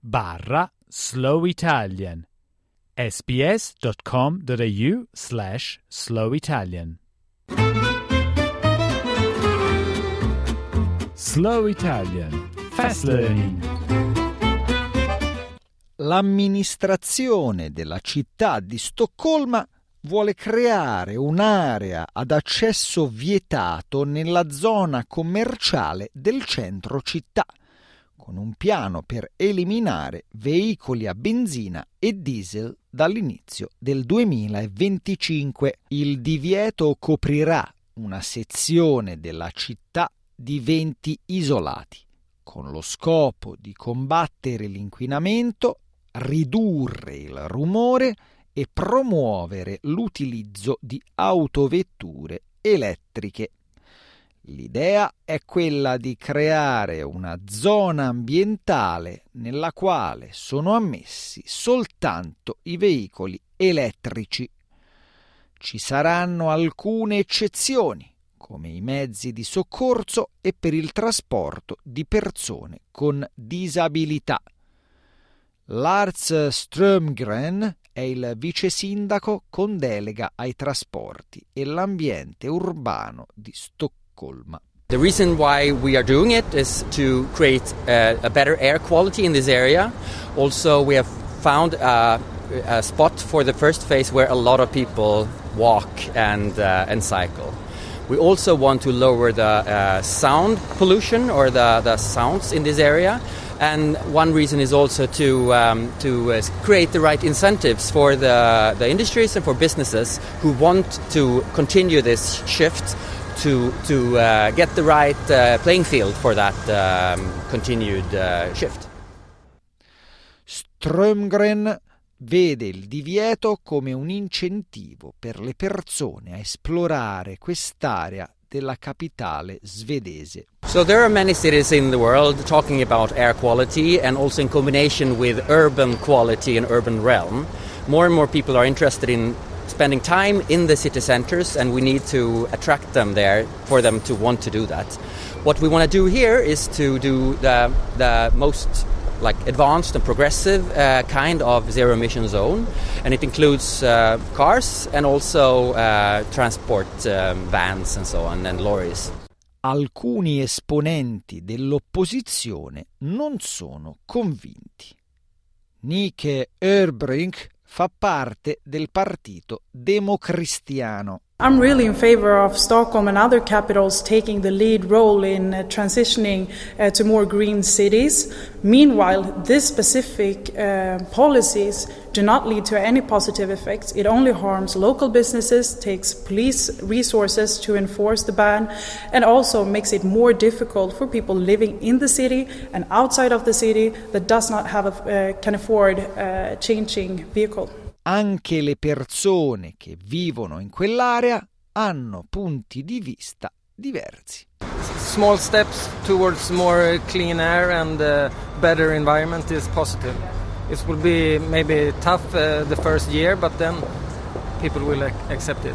barra Slow Italian sbs.com.au slash slow Italian. Slow Italian Fast Learning. L'amministrazione della città di Stoccolma vuole creare un'area ad accesso vietato nella zona commerciale del centro città, con un piano per eliminare veicoli a benzina e diesel dall'inizio del 2025. Il divieto coprirà una sezione della città di 20 isolati, con lo scopo di combattere l'inquinamento, ridurre il rumore e promuovere l'utilizzo di autovetture elettriche. L'idea è quella di creare una zona ambientale nella quale sono ammessi soltanto i veicoli elettrici. Ci saranno alcune eccezioni, come i mezzi di soccorso e per il trasporto di persone con disabilità. Lars Strömgren è il vice sindaco con delega ai trasporti e l'ambiente urbano di Stoccolma. The reason why we are doing it is to create a, a better air quality in this area. Also, we have found a, a, spot for the first phase where a lot of people walk and, uh, and cycle. We also want to lower the uh, sound pollution or the, the sounds in this area and one reason is also to um, to uh, create the right incentives for the the industries and for businesses who want to continue this shift to to uh, get the right uh, playing field for that um, continued uh, shift. Strömgren vede il divieto come un incentivo per le persone a esplorare quest'area della capitale svedese. So there are many cities in the world talking about air quality and also in combination with urban quality and urban realm. More and more people are interested in spending time in the city centers and we need to attract them there for them to want to do that. What we want to do here is to do the, the most like advanced and progressive uh, kind of zero emission zone, and it includes uh, cars and also uh, transport um, vans and so on and lorries. Alcuni esponenti dell'opposizione non sono convinti. Nike Erbrink fa parte del partito democristiano. I'm really in favor of Stockholm and other capitals taking the lead role in uh, transitioning uh, to more green cities. Meanwhile, these specific uh, policies do not lead to any positive effects. It only harms local businesses, takes police resources to enforce the ban, and also makes it more difficult for people living in the city and outside of the city that does not have a, uh, can afford a changing vehicle. Anche le persone che vivono in quell'area hanno punti di vista diversi. Small steps towards more clean air and uh, better environment is positive. It will be maybe tough uh, the first year, but then people will accept it.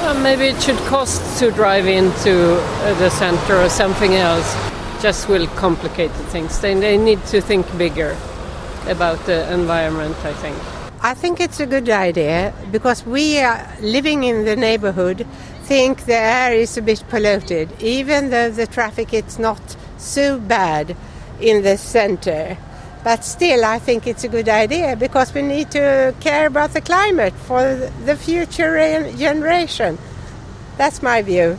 Well, maybe it should cost to drive into uh, the center or something else. Just will complicate the things. They, they need to think bigger about the environment, I think. I think it's a good idea because we are living in the neighborhood think the air is a bit polluted, even though the traffic is not so bad in the center. But still, I think it's a good idea because we need to care about the climate for the future generation. That's my view.